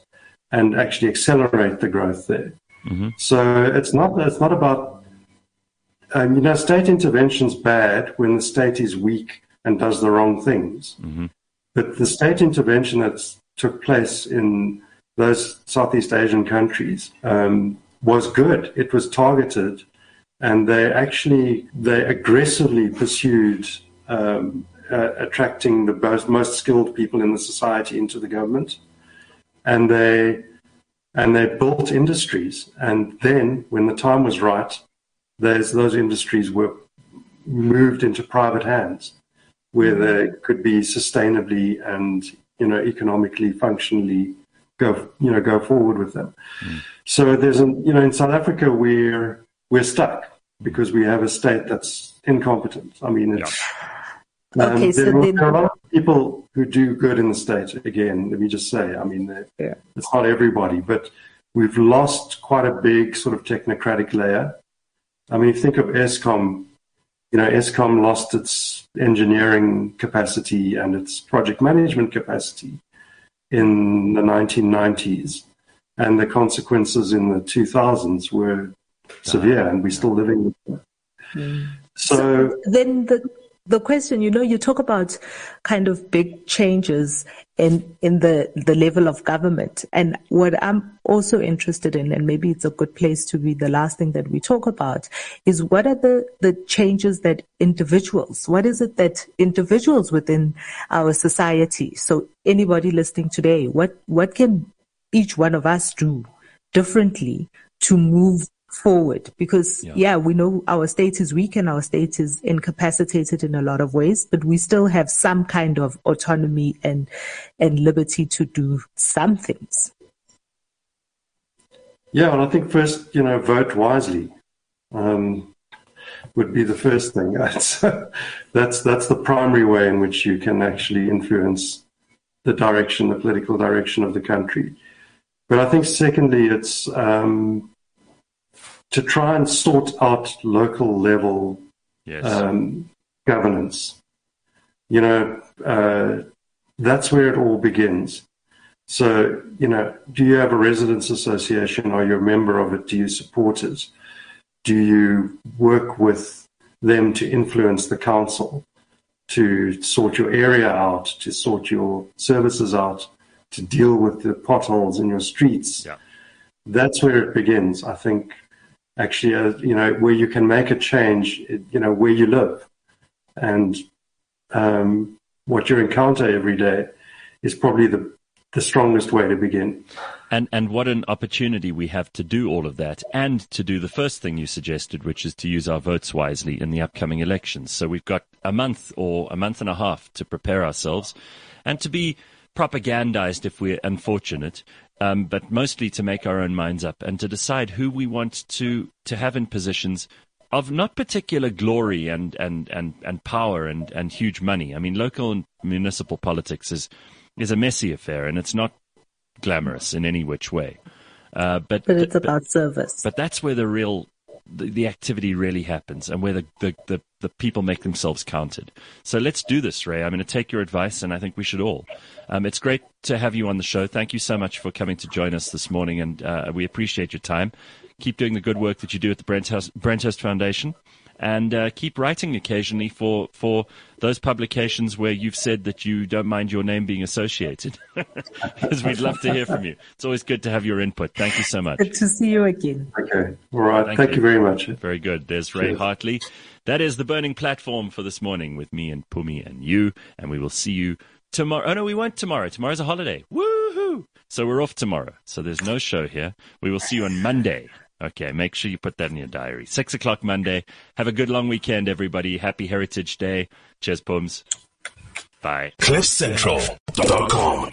Speaker 4: and actually accelerate the growth there. Mm-hmm. So it's not it's not about um, you know state intervention's bad when the state is weak and does the wrong things, mm-hmm. but the state intervention that took place in those Southeast Asian countries um, was good. It was targeted and they actually they aggressively pursued um, uh, attracting the most, most skilled people in the society into the government, and they and they built industries. And then, when the time was right, those those industries were moved into private hands, where they could be sustainably and you know economically, functionally go you know go forward with them. Mm. So there's a you know in South Africa we're we're stuck because we have a state that's incompetent. I mean, it's.
Speaker 1: Yeah. Um, okay, so
Speaker 4: there,
Speaker 1: then...
Speaker 4: there, are a lot of people who do good in the state. Again, let me just say, I mean, yeah. it's not everybody, but we've lost quite a big sort of technocratic layer. I mean, if you think of Eskom, you know, Eskom lost its engineering capacity and its project management capacity in the 1990s, and the consequences in the 2000s were severe, and we're still living with. Mm. So,
Speaker 1: so then the the question, you know, you talk about kind of big changes in in the the level of government, and what I'm also interested in, and maybe it's a good place to be the last thing that we talk about, is what are the the changes that individuals, what is it that individuals within our society, so anybody listening today, what what can each one of us do differently to move forward because yeah. yeah. we know our state is weak and our state is incapacitated in a lot of ways but we still have some kind of autonomy and and liberty to do some things
Speaker 4: yeah and i think first you know vote wisely um, would be the first thing [LAUGHS] that's that's that's the primary way in which you can actually influence the direction the political direction of the country but i think secondly it's um, to try and sort out local level yes. um, governance. You know, uh, that's where it all begins. So, you know, do you have a residents association? Are you a member of it? Do you support it? Do you work with them to influence the council, to sort your area out, to sort your services out, to deal with the potholes in your streets? Yeah. That's where it begins. I think actually, uh, you know, where you can make a change, you know, where you live. And um, what you encounter every day is probably the, the strongest way to begin.
Speaker 2: And and what an opportunity we have to do all of that and to do the first thing you suggested, which is to use our votes wisely in the upcoming elections. So we've got a month or a month and a half to prepare ourselves and to be propagandized if we're unfortunate, um, but mostly to make our own minds up and to decide who we want to, to have in positions of not particular glory and, and, and, and power and, and huge money. I mean, local and municipal politics is, is a messy affair and it's not glamorous in any which way. Uh, but,
Speaker 1: but it's about service.
Speaker 2: But that's where the real the, the activity really happens and where the, the, the, the, people make themselves counted. So let's do this, Ray. I'm going to take your advice, and I think we should all. Um, it's great to have you on the show. Thank you so much for coming to join us this morning, and uh, we appreciate your time. Keep doing the good work that you do at the Brenthurst, Brenthurst Foundation and uh, keep writing occasionally for for those publications where you've said that you don't mind your name being associated, [LAUGHS] because we'd love to hear from you. It's always good to have your input. Thank you so much.
Speaker 1: Good to see you again.
Speaker 4: Okay, all right. Thank, Thank you. you. very much.
Speaker 2: Very good. There's Ray Cheers. Hartley. That is the burning platform for this morning with me and Pumi and you, and we will see you tomorrow. Oh no, we won't tomorrow. Tomorrow's a holiday. Woohoo! So we're off tomorrow. So there's no show here. We will see you on Monday. Okay, make sure you put that in your diary. Six o'clock Monday. Have a good long weekend, everybody. Happy Heritage Day. Cheers, Pums. Bye. CliffCentral.com